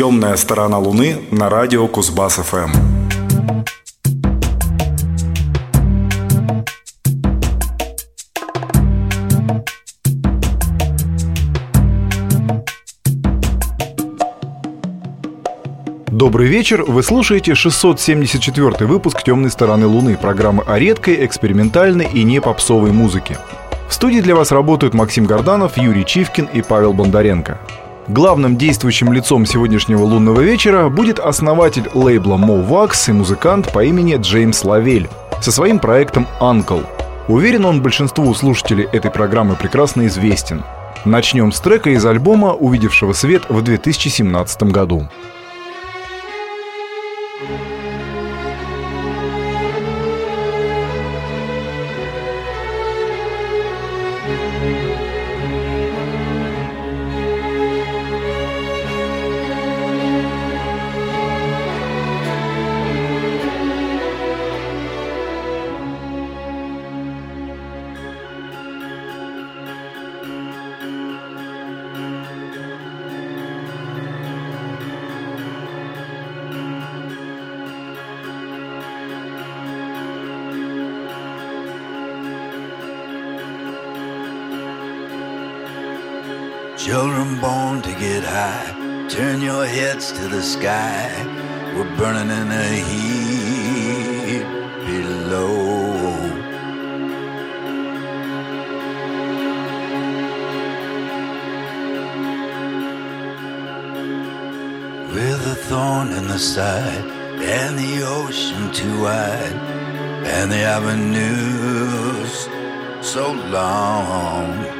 Темная сторона Луны на радио Кузбасс ФМ. Добрый вечер, вы слушаете 674 выпуск «Темной стороны Луны» программы о редкой, экспериментальной и не попсовой музыке. В студии для вас работают Максим Горданов, Юрий Чивкин и Павел Бондаренко. Главным действующим лицом сегодняшнего лунного вечера будет основатель лейбла Movax и музыкант по имени Джеймс Лавель со своим проектом Uncle. Уверен, он большинству слушателей этой программы прекрасно известен. Начнем с трека из альбома, увидевшего свет в 2017 году. Children With a thorn in the side, and the ocean too wide, and the avenues so long.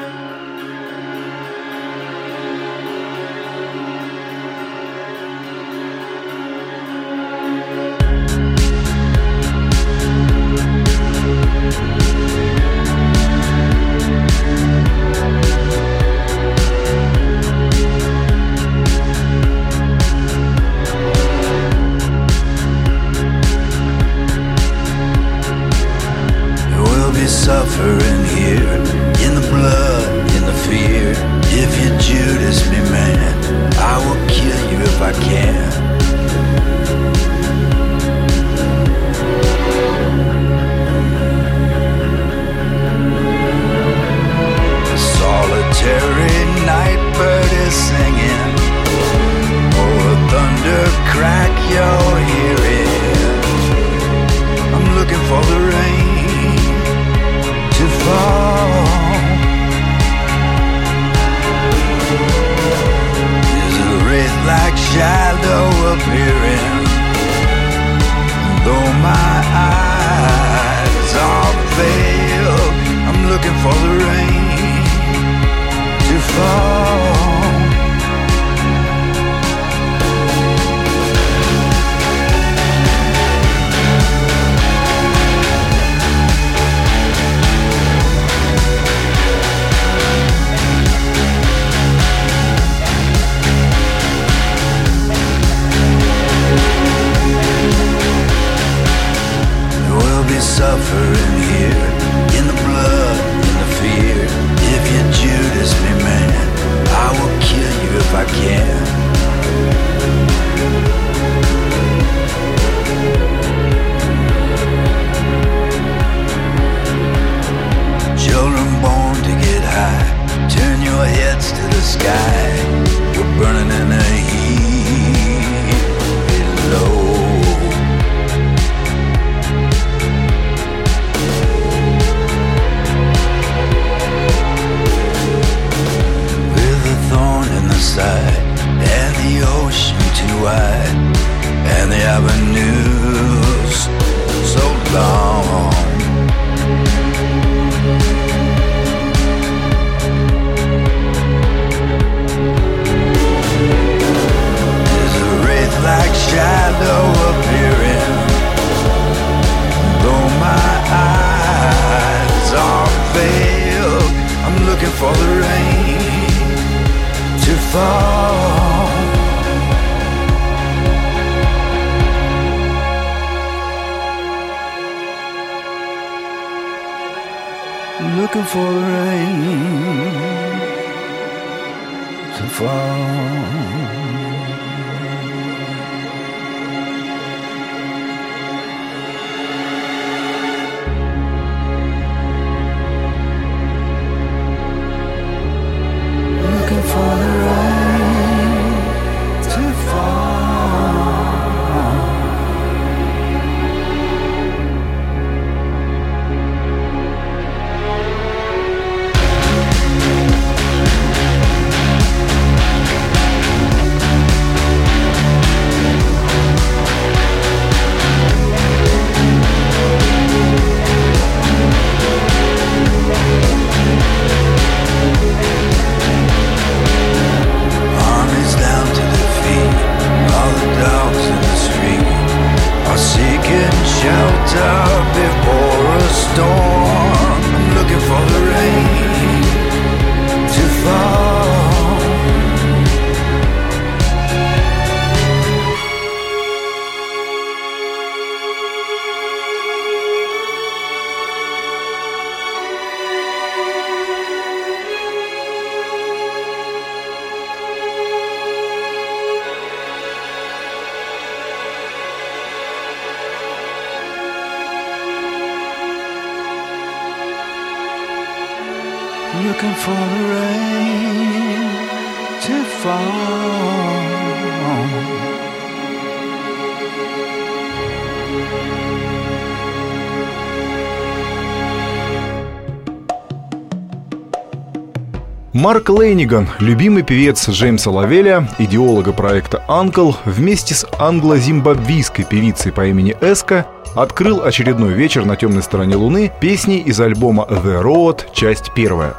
Марк Лейниган, любимый певец Джеймса Лавеля, идеолога проекта «Анкл», вместе с англо-зимбабвийской певицей по имени Эска открыл очередной вечер на темной стороне Луны песни из альбома «The Road», часть первая.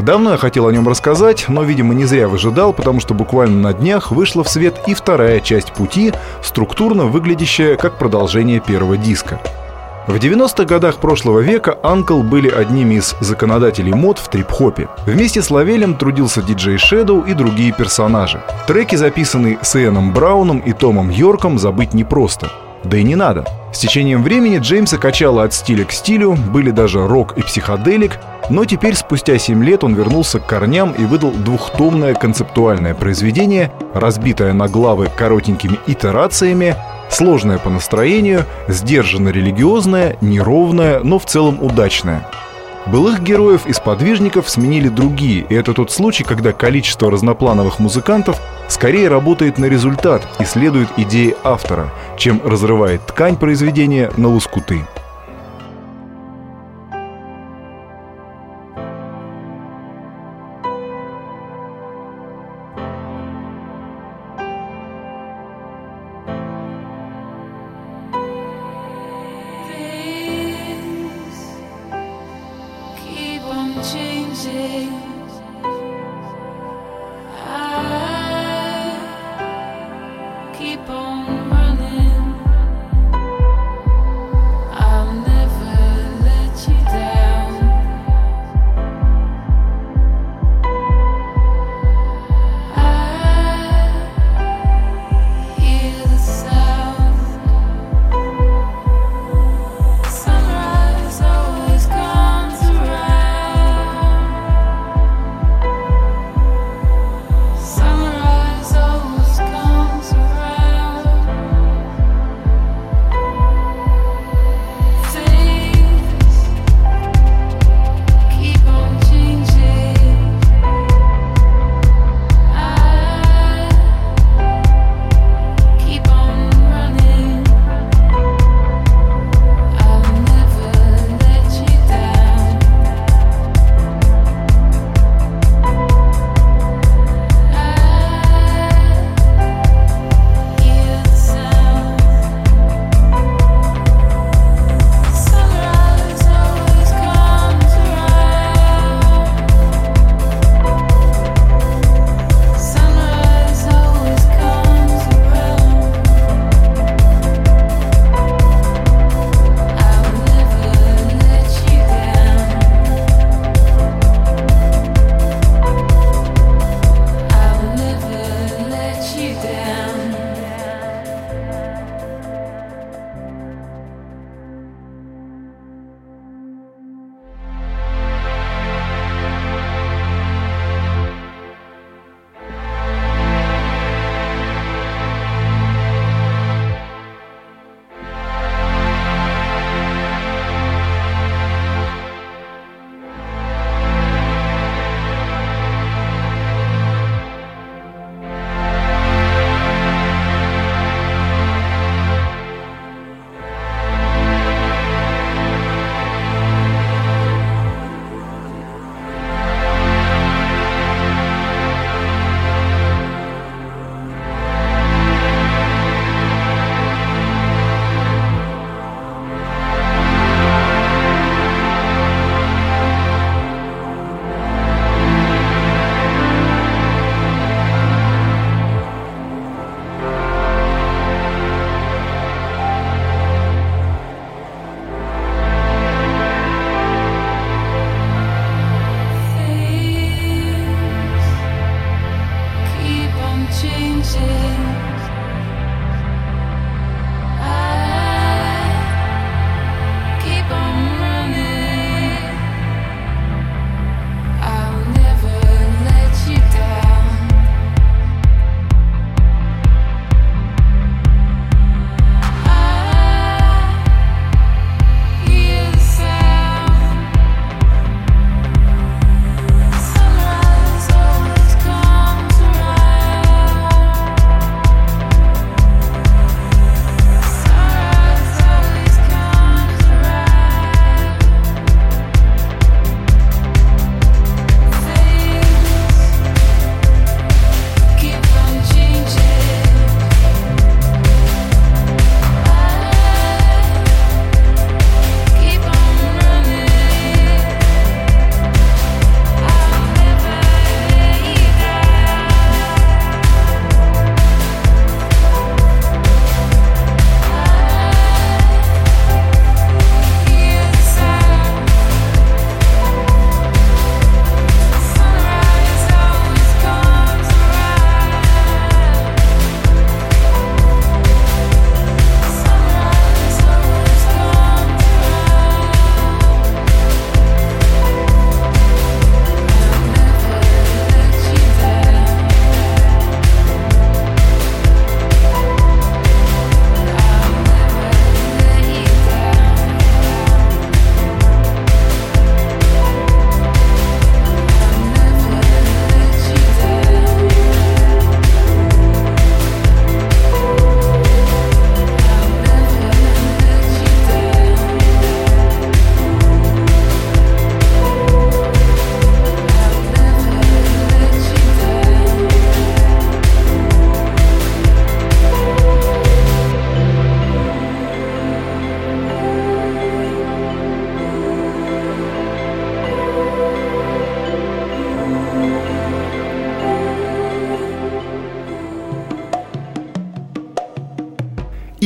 Давно я хотел о нем рассказать, но, видимо, не зря выжидал, потому что буквально на днях вышла в свет и вторая часть пути, структурно выглядящая как продолжение первого диска. В 90-х годах прошлого века Анкл были одними из законодателей мод в трип-хопе. Вместе с Лавелем трудился диджей Shadow и другие персонажи. Треки, записанные с Иэном Брауном и Томом Йорком, забыть непросто. Да и не надо. С течением времени Джеймса качало от стиля к стилю, были даже рок и психоделик, но теперь, спустя 7 лет, он вернулся к корням и выдал двухтомное концептуальное произведение, разбитое на главы коротенькими итерациями, Сложное по настроению, сдержанно религиозное, неровное, но в целом удачное. Былых героев и сподвижников сменили другие, и это тот случай, когда количество разноплановых музыкантов скорее работает на результат и следует идее автора, чем разрывает ткань произведения на лоскуты.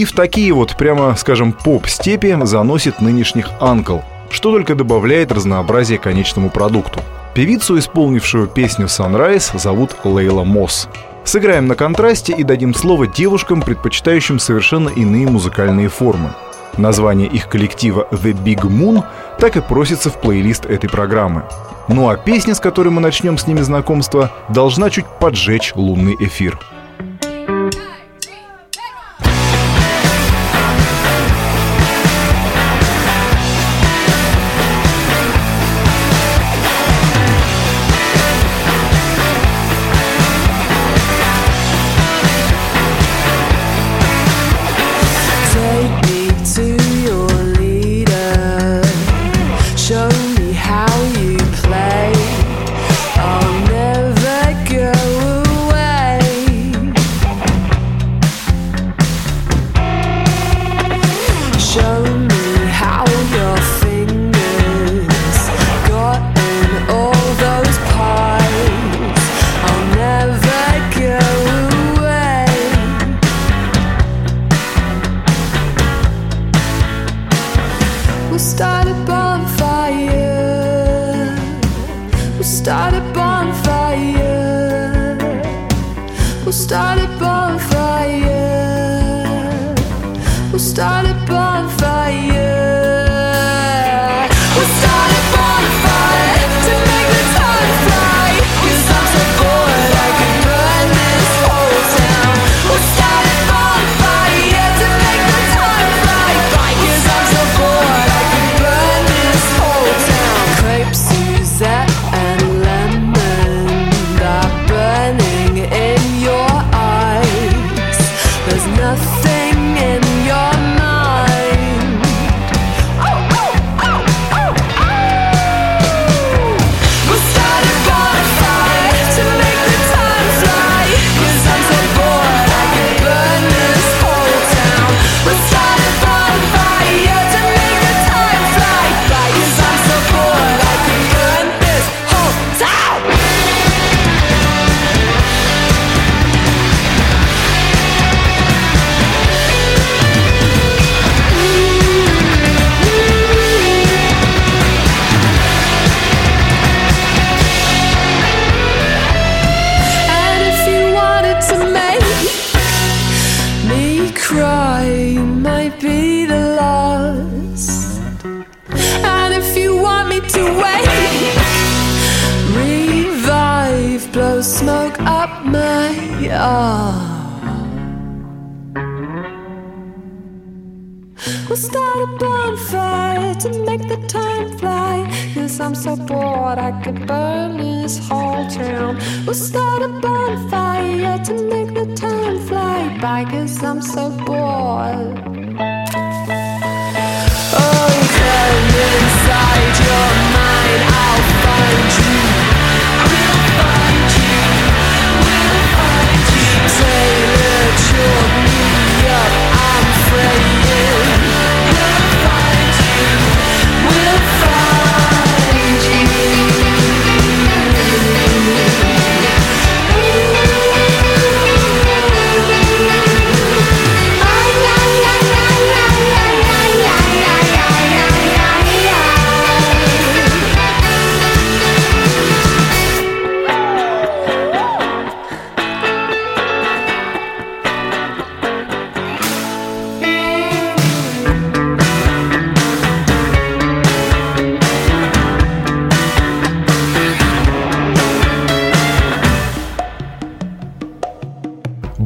И в такие вот, прямо скажем, поп-степи заносит нынешних Анкл, что только добавляет разнообразие конечному продукту. Певицу, исполнившую песню «Sunrise», зовут Лейла Мосс. Сыграем на контрасте и дадим слово девушкам, предпочитающим совершенно иные музыкальные формы. Название их коллектива The Big Moon так и просится в плейлист этой программы. Ну а песня, с которой мы начнем с ними знакомство, должна чуть поджечь лунный эфир.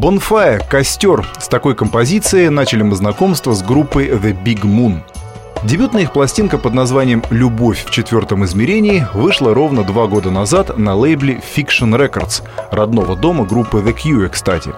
Bonfire, костер. С такой композицией начали мы знакомство с группой The Big Moon. Дебютная их пластинка под названием «Любовь в четвертом измерении» вышла ровно два года назад на лейбле Fiction Records, родного дома группы The Cure, кстати.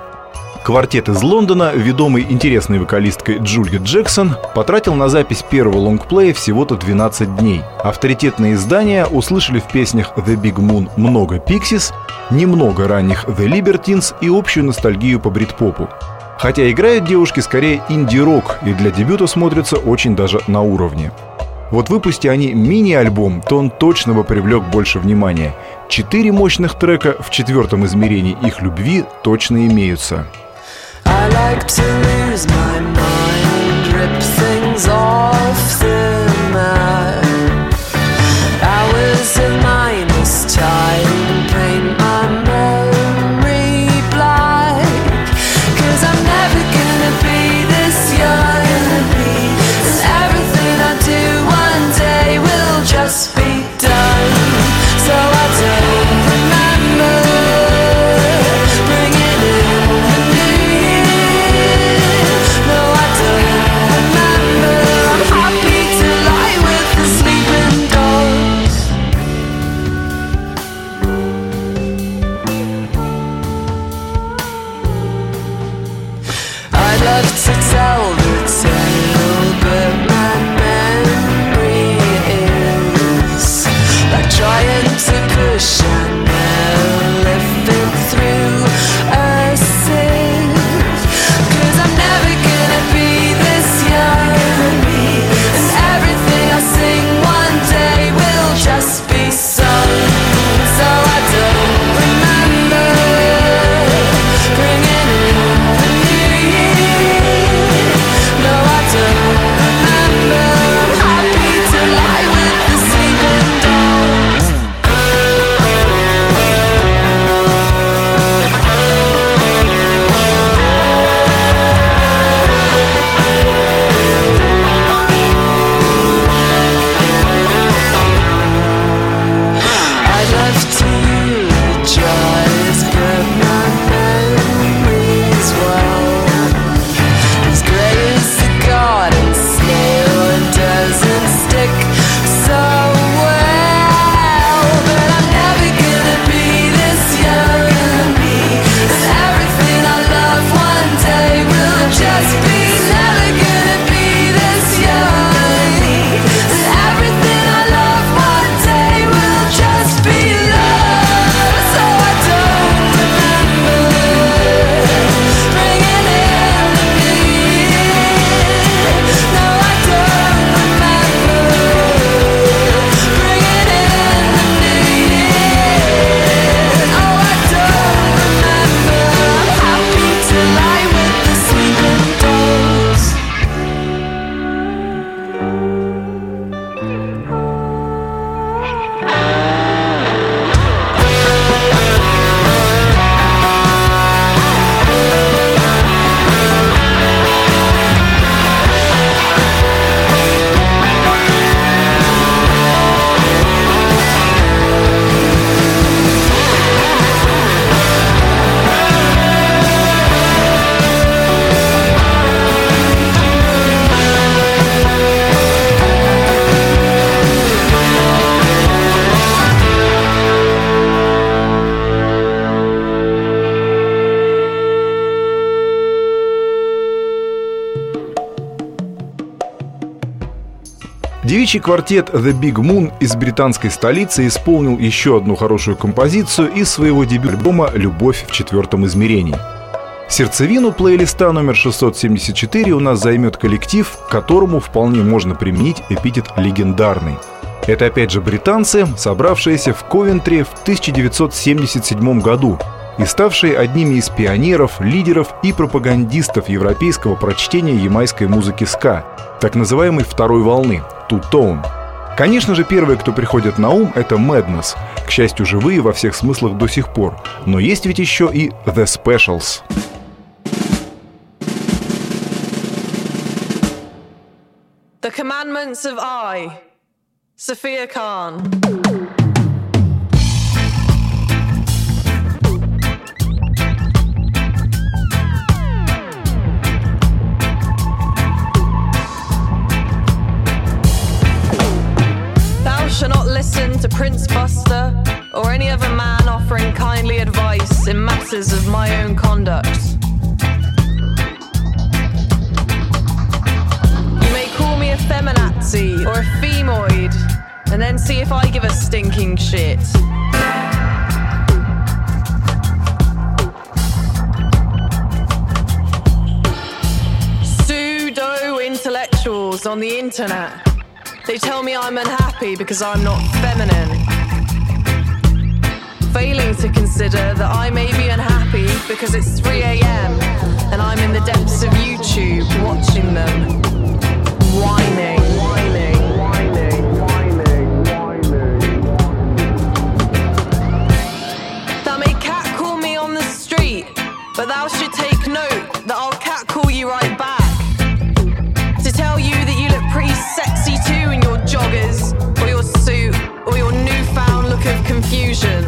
Квартет из Лондона, ведомый интересной вокалисткой Джулия Джексон, потратил на запись первого лонгплея всего-то 12 дней. Авторитетные издания услышали в песнях The Big Moon много Pixies, немного ранних The Libertines и общую ностальгию по брит-попу. Хотя играют девушки скорее инди-рок и для дебюта смотрятся очень даже на уровне. Вот выпусти они мини-альбом, то он точно бы привлек больше внимания. Четыре мощных трека в четвертом измерении их любви точно имеются. I like to lose my mind, Девичий квартет The Big Moon из британской столицы исполнил еще одну хорошую композицию из своего дебют-альбома «Любовь в четвертом измерении». Сердцевину плейлиста номер 674 у нас займет коллектив, которому вполне можно применить эпитет «легендарный». Это опять же британцы, собравшиеся в Ковентре в 1977 году и ставшие одними из пионеров, лидеров и пропагандистов европейского прочтения ямайской музыки ска, так называемой второй волны – Two Tone. Конечно же, первые, кто приходит на ум, это Madness, к счастью, живые во всех смыслах до сих пор. Но есть ведь еще и The Specials. The Commandments of I, Sophia Khan. Listen to Prince Buster or any other man offering kindly advice in matters of my own conduct. You may call me a feminazi or a femoid, and then see if I give a stinking shit. Pseudo intellectuals on the internet they tell me I'm unhappy because I'm not feminine. Failing to consider that I may be unhappy because it's 3 a.m. and I'm in the depths of YouTube watching them, whining. confusion.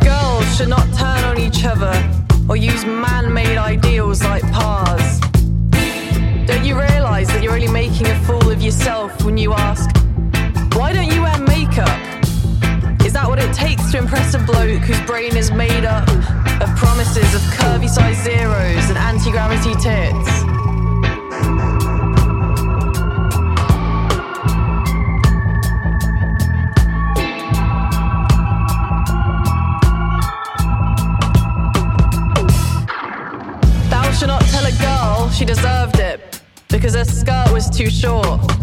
Girls should not turn on each other or use man made ideals like pars. Don't you realize that you're only making a fool of yourself when you ask bloke whose brain is made up of promises of curvy size zeros and anti gravity tits. Thou shalt not tell a girl she deserved it because her skirt was too short.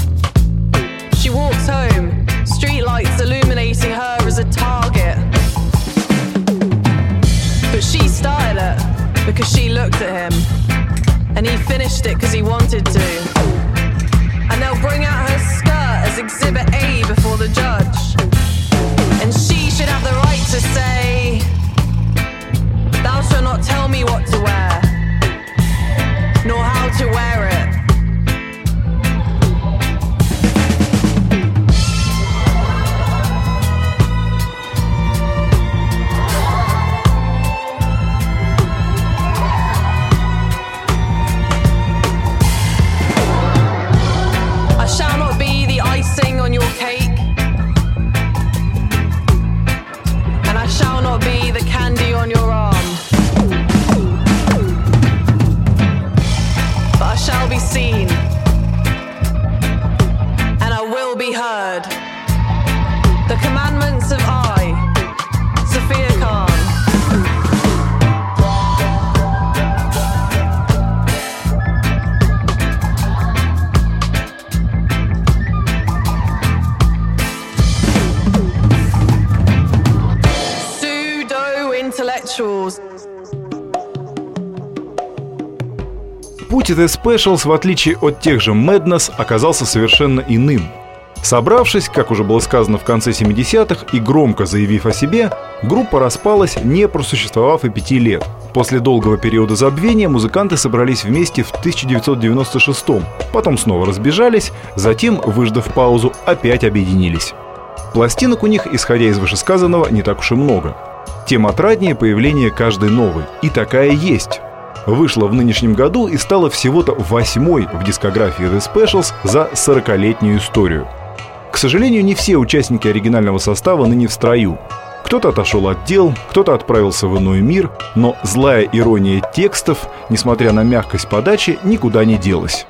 The Specials, в отличие от тех же Madness, оказался совершенно иным. Собравшись, как уже было сказано в конце 70-х, и громко заявив о себе, группа распалась, не просуществовав и пяти лет. После долгого периода забвения музыканты собрались вместе в 1996 потом снова разбежались, затем, выждав паузу, опять объединились. Пластинок у них, исходя из вышесказанного, не так уж и много. Тем отраднее появление каждой новой. И такая есть. Вышла в нынешнем году и стала всего-то восьмой в дискографии The Specials за 40-летнюю историю. К сожалению, не все участники оригинального состава ныне в строю. Кто-то отошел от дел, кто-то отправился в иной мир, но злая ирония текстов, несмотря на мягкость подачи, никуда не делась.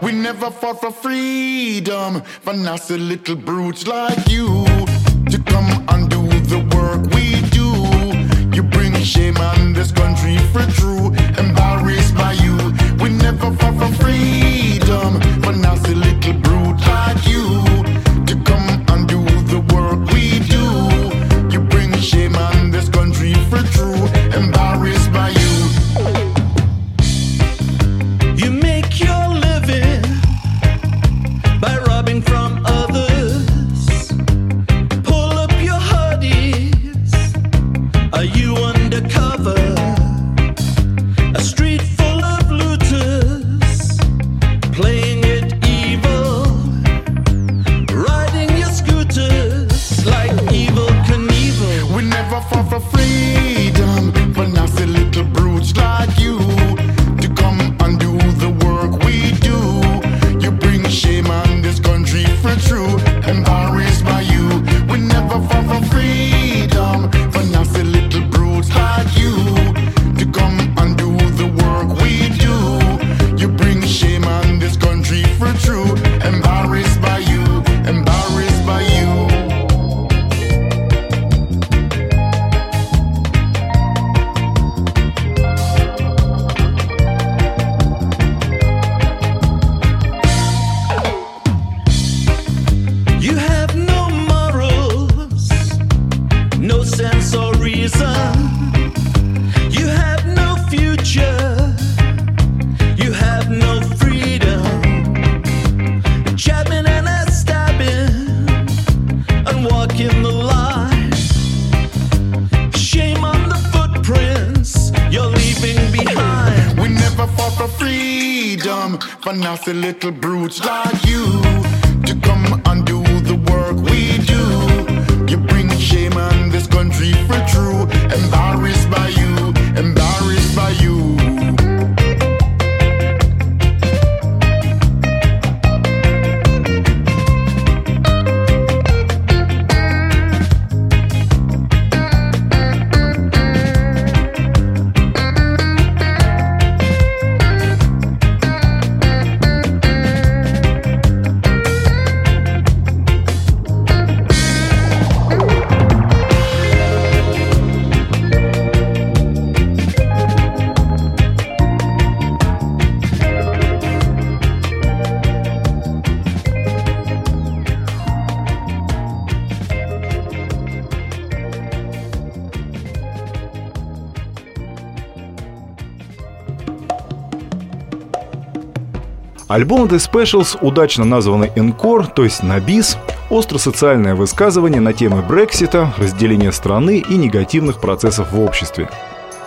Альбом The Specials, удачно названный Encore, то есть на бис, остро-социальное высказывание на темы Брексита, разделения страны и негативных процессов в обществе.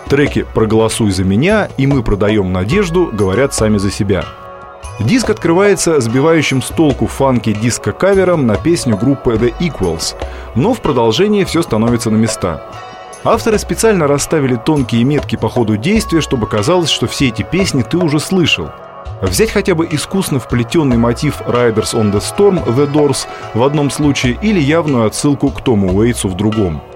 Треки «Проголосуй за меня» и «Мы продаем надежду» говорят сами за себя. Диск открывается сбивающим с толку фанки диско-кавером на песню группы The Equals, но в продолжении все становится на места. Авторы специально расставили тонкие метки по ходу действия, чтобы казалось, что все эти песни ты уже слышал. Взять хотя бы искусно вплетенный мотив Riders on the Storm The Doors в одном случае или явную отсылку к Тому Уэйтсу в другом –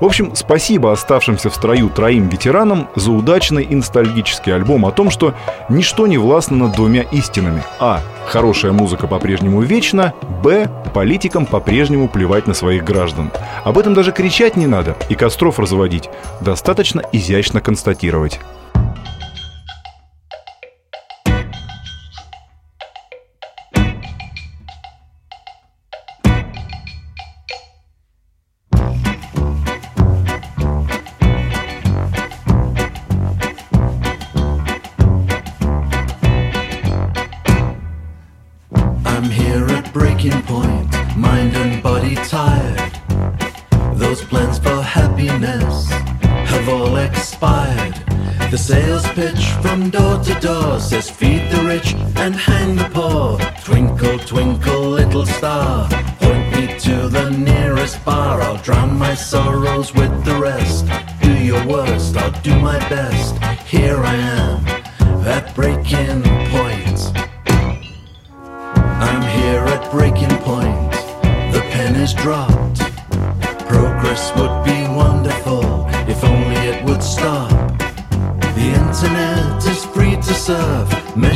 в общем, спасибо оставшимся в строю троим ветеранам за удачный и ностальгический альбом о том, что ничто не властно над двумя истинами. А. Хорошая музыка по-прежнему вечна. Б. Политикам по-прежнему плевать на своих граждан. Об этом даже кричать не надо и костров разводить. Достаточно изящно констатировать. and hang the paw. Twinkle, twinkle, little star. Point me to the nearest bar. I'll drown my sorrows with the rest. Do your worst, I'll do my best. Here I am, at break in.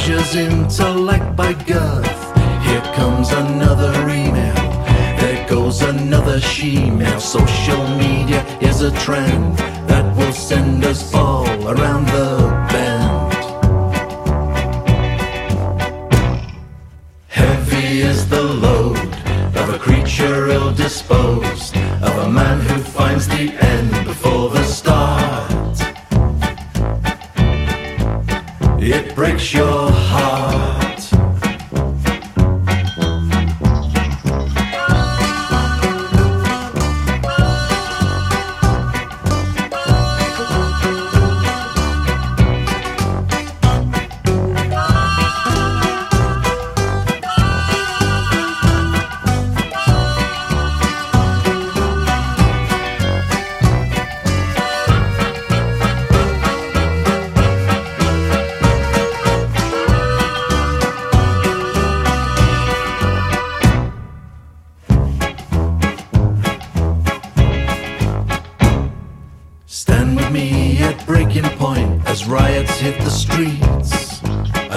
measures intellect by girth. Here comes another email. There goes another she-mail. Social media is a trend that will send us all around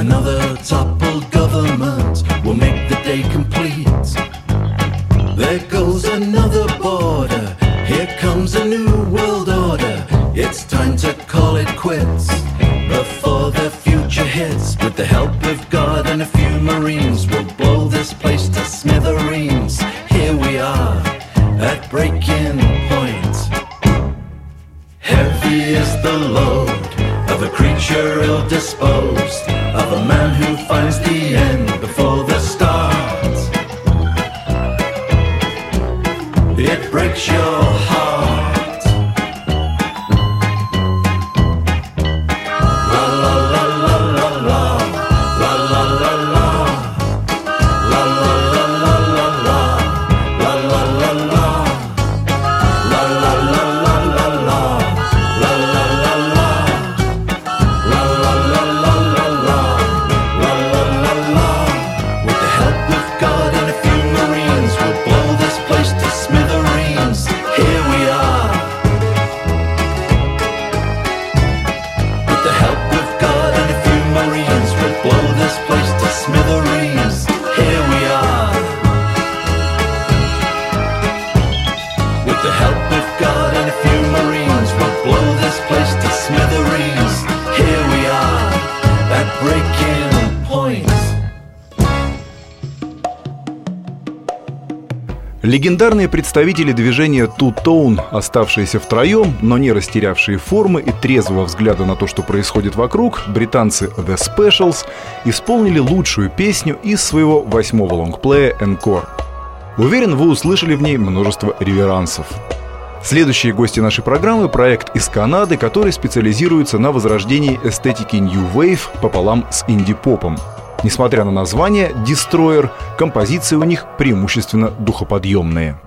Another toppled government will make the day complete. There goes another border, here comes a new world order. It's time to call it quits before the future hits. With the help of God and a few Marines, we'll blow this place to smithereens. Here we are at breaking point. Heavy is the load of a creature ill disposed Легендарные представители движения Two Tone, оставшиеся втроем, но не растерявшие формы и трезвого взгляда на то, что происходит вокруг, британцы The Specials исполнили лучшую песню из своего восьмого лонгплея «Encore». Уверен, вы услышали в ней множество реверансов. Следующие гости нашей программы – проект из Канады, который специализируется на возрождении эстетики New Wave пополам с инди-попом – Несмотря на название «Destroyer», композиции у них преимущественно духоподъемные.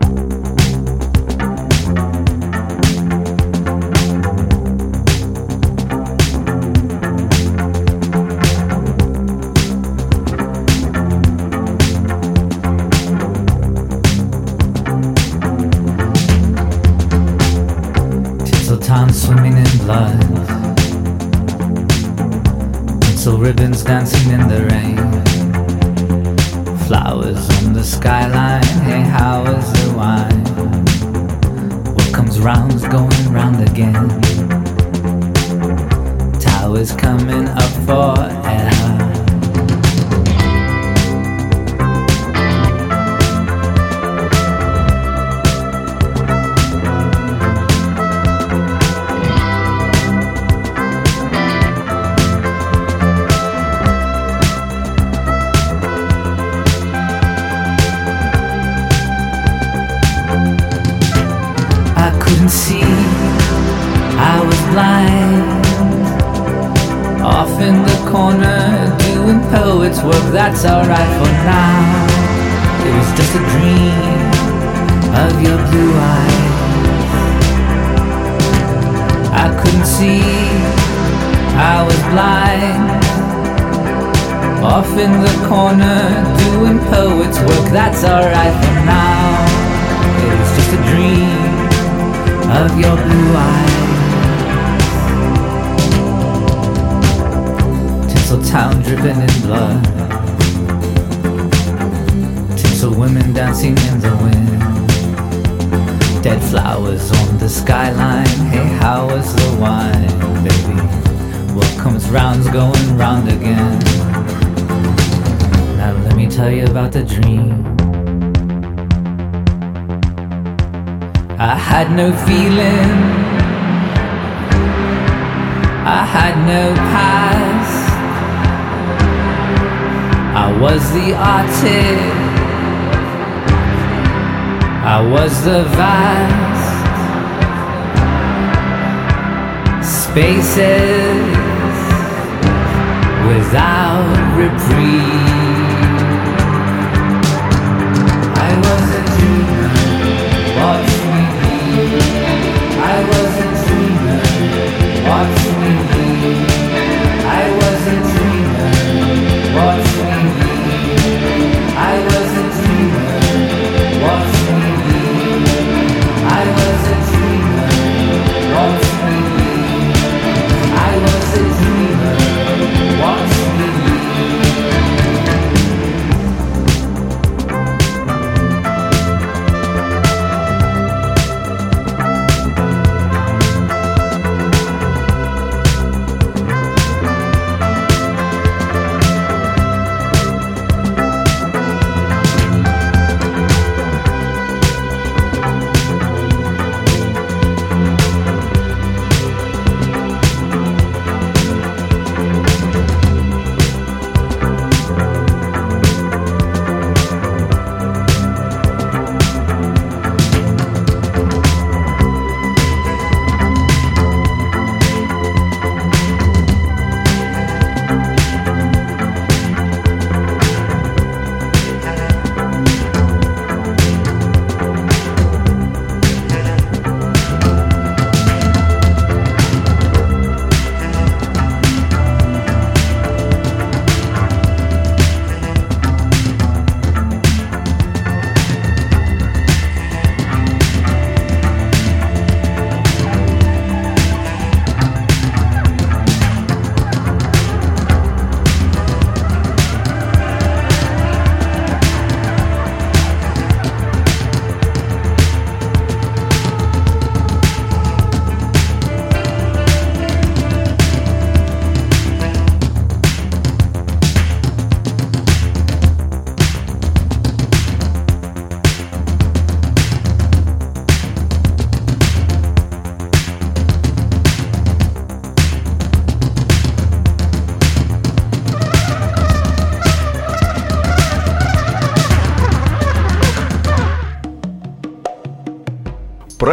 ribbons dancing in skyline. Hey, how is the wine? What comes round's going Off in the corner, doing poet's work, that's alright for now. It was just a dream of your blue eyes. town dripping in blood. Tinsel women dancing in the wind. Dead flowers on the skyline. Hey, how was the wine, baby? What comes round's going round again. Let me tell you about the dream. I had no feeling. I had no past. I was the artist. I was the vast spaces without reprieve. wasn't dreaming. What's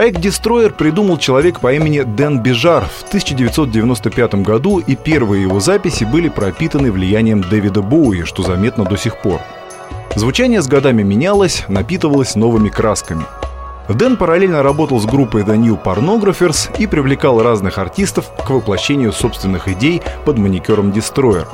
Проект Destroyer придумал человек по имени Дэн Бижар в 1995 году, и первые его записи были пропитаны влиянием Дэвида Боуи, что заметно до сих пор. Звучание с годами менялось, напитывалось новыми красками. Дэн параллельно работал с группой The New Pornographers и привлекал разных артистов к воплощению собственных идей под маникюром Destroyer.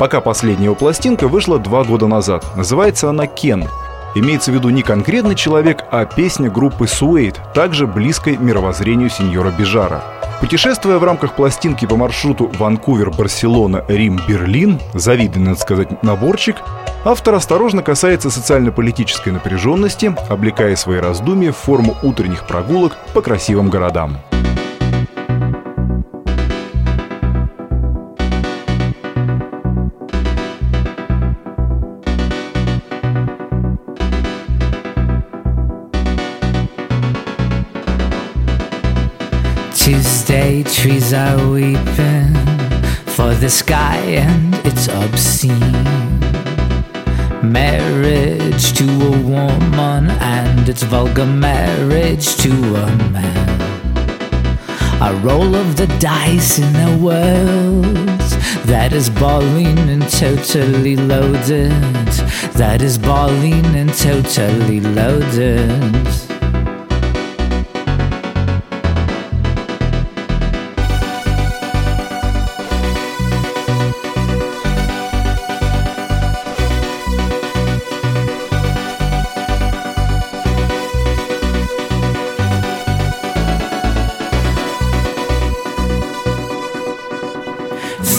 Пока последняя пластинка вышла два года назад. Называется она «Кен», Имеется в виду не конкретный человек, а песня группы Суэйт, также близкой мировоззрению сеньора Бижара. Путешествуя в рамках пластинки по маршруту Ванкувер, Барселона, Рим, Берлин, завидный, надо сказать, наборчик, автор осторожно касается социально-политической напряженности, облекая свои раздумья в форму утренних прогулок по красивым городам. Trees are weeping for the sky and it's obscene. Marriage to a woman and it's vulgar marriage to a man. A roll of the dice in a world that is balling and totally loaded. That is balling and totally loaded.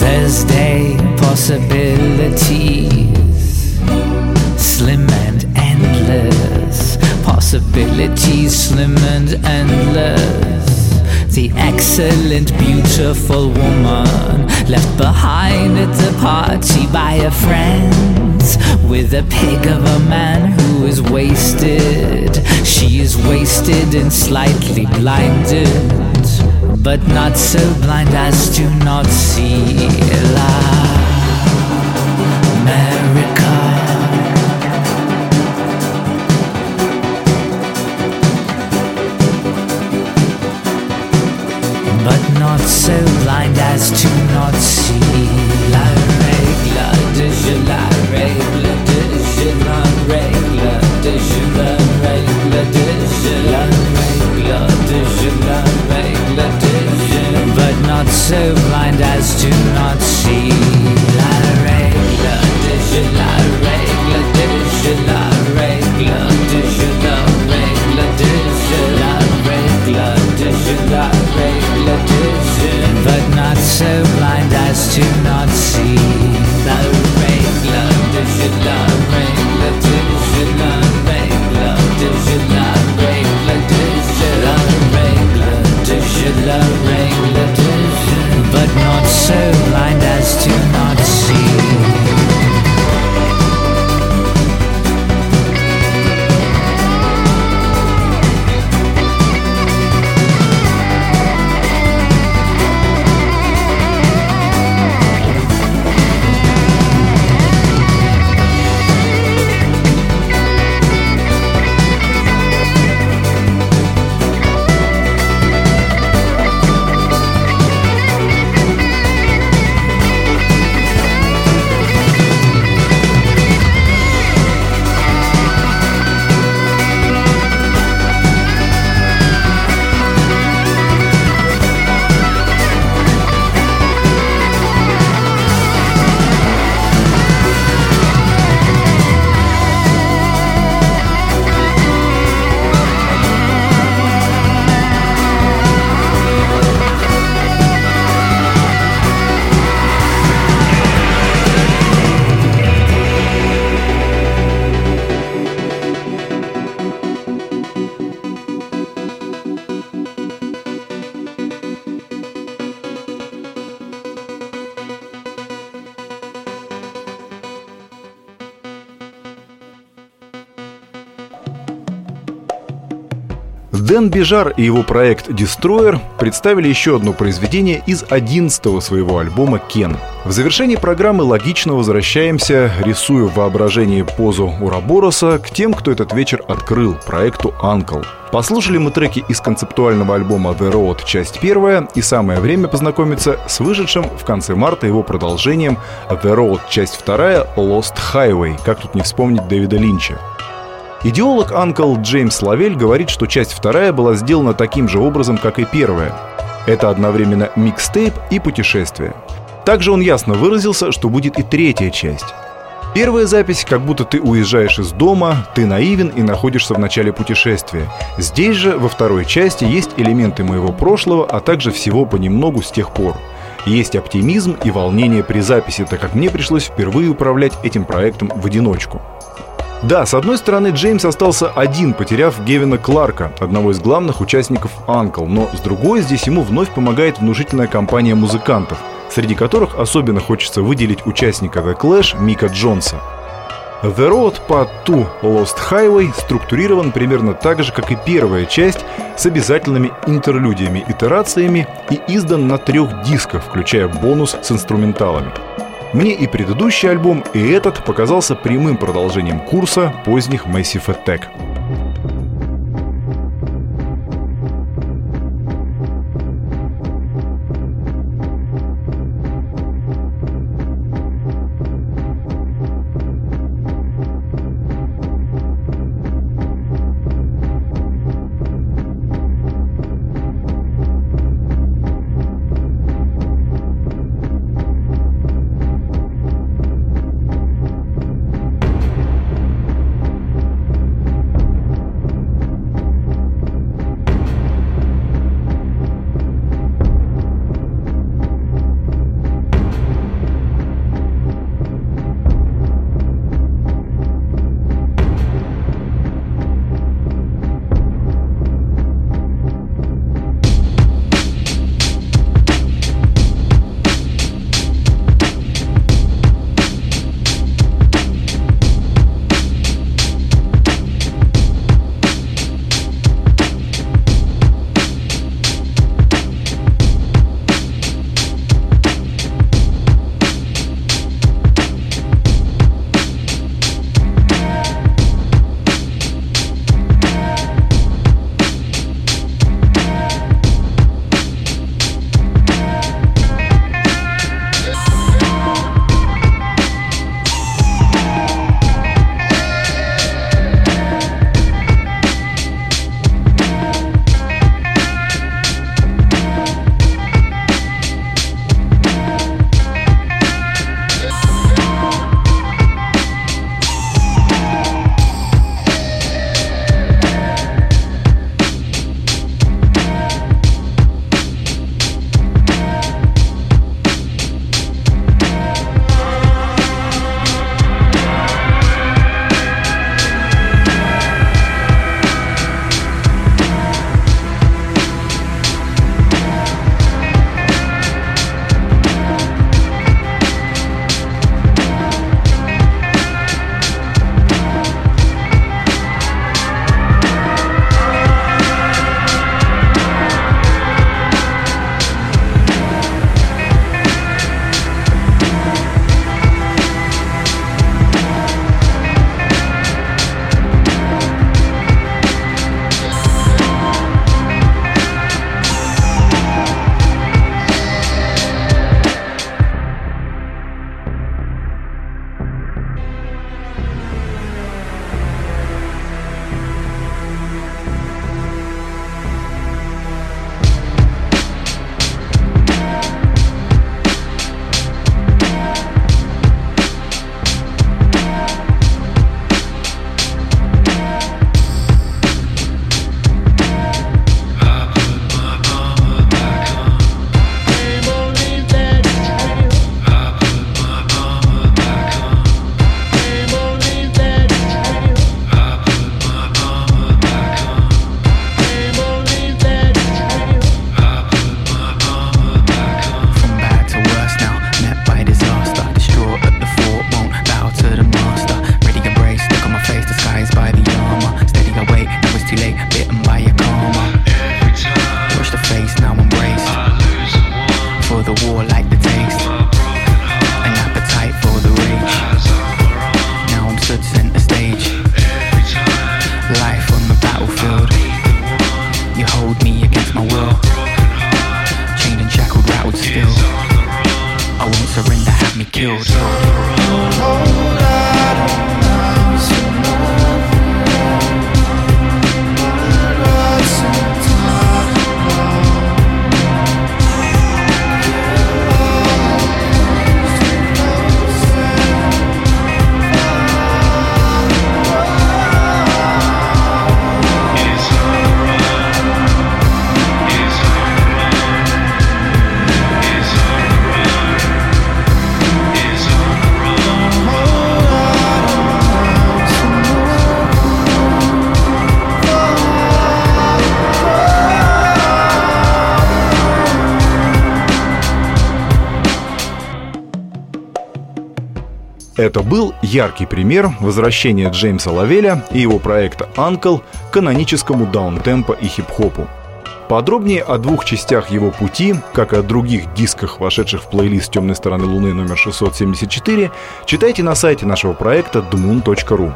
Thursday possibilities. Slim and endless. Possibilities slim and endless. The excellent beautiful woman left behind at the party by her friends with a pig of a man who is wasted. She is wasted and slightly blinded but not so blind as to not see La America. But not so blind as to not see La regla de je la règle de je not so blind as to not see. La règle de je la règle de je la règle de je la règle de je la règle de je la règle de je But not so blind as to not so Дэн Бижар и его проект Destroyer представили еще одно произведение из 11 своего альбома «Кен». В завершении программы логично возвращаемся, рисуя в воображении позу Урабороса, к тем, кто этот вечер открыл, проекту «Анкл». Послушали мы треки из концептуального альбома The Road, часть первая, и самое время познакомиться с вышедшим в конце марта его продолжением The Road, часть вторая, Lost Highway, как тут не вспомнить Дэвида Линча. Идеолог Анкл Джеймс Лавель говорит, что часть вторая была сделана таким же образом, как и первая. Это одновременно микстейп и путешествие. Также он ясно выразился, что будет и третья часть. Первая запись, как будто ты уезжаешь из дома, ты наивен и находишься в начале путешествия. Здесь же, во второй части, есть элементы моего прошлого, а также всего понемногу с тех пор. Есть оптимизм и волнение при записи, так как мне пришлось впервые управлять этим проектом в одиночку. Да, с одной стороны, Джеймс остался один, потеряв Гевина Кларка, одного из главных участников Анкл, но с другой здесь ему вновь помогает внушительная компания музыкантов – среди которых особенно хочется выделить участника The Clash Мика Джонса. The Road Part 2 Lost Highway структурирован примерно так же, как и первая часть, с обязательными интерлюдиями, итерациями и издан на трех дисках, включая бонус с инструменталами. Мне и предыдущий альбом, и этот показался прямым продолжением курса поздних Massive Attack. Это был яркий пример возвращения Джеймса Лавеля и его проекта «Анкл» к каноническому даунтемпо и хип-хопу. Подробнее о двух частях его пути, как и о других дисках, вошедших в плейлист «Темной стороны Луны» номер 674, читайте на сайте нашего проекта dmoon.ru.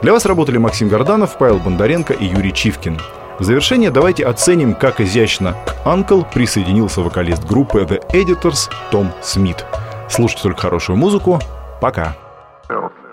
Для вас работали Максим Горданов, Павел Бондаренко и Юрий Чивкин. В завершение давайте оценим, как изящно к «Анкл» присоединился вокалист группы The Editors Том Смит. Слушайте только хорошую музыку. Пока. This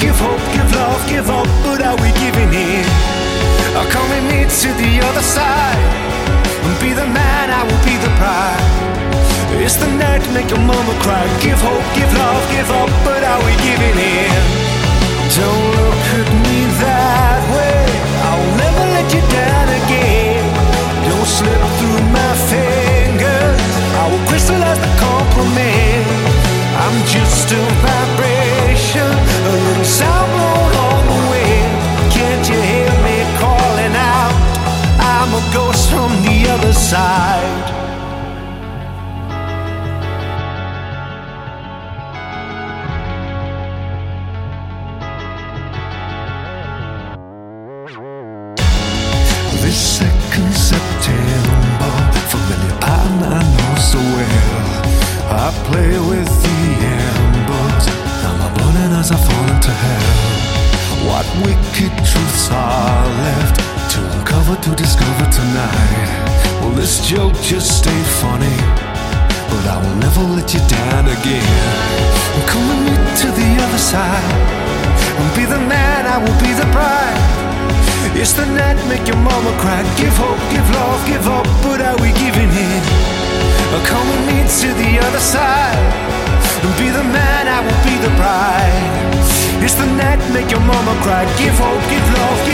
Give hope, give love, give up, but are we giving in? Come and meet to the other side. And be the man, I will be the bride. It's the night make your mama cry. Give hope, give love, give up, but are we giving in? Don't look at me that way. I'll never let you down again. Don't slip through my fingers. I will crystallize the compliment. I'm just a vibration, side. Truths are left to uncover, to discover tonight? Well, this joke just ain't funny, but I will never let you down again. Come with me to the other side, and be the man, I will be the bride. It's the night make your mama cry. Give hope, give love, give up, but are we giving in? Come with me to the other side and be the man, I will be the bride. It's the night make your mama cry. Give hope, give love, give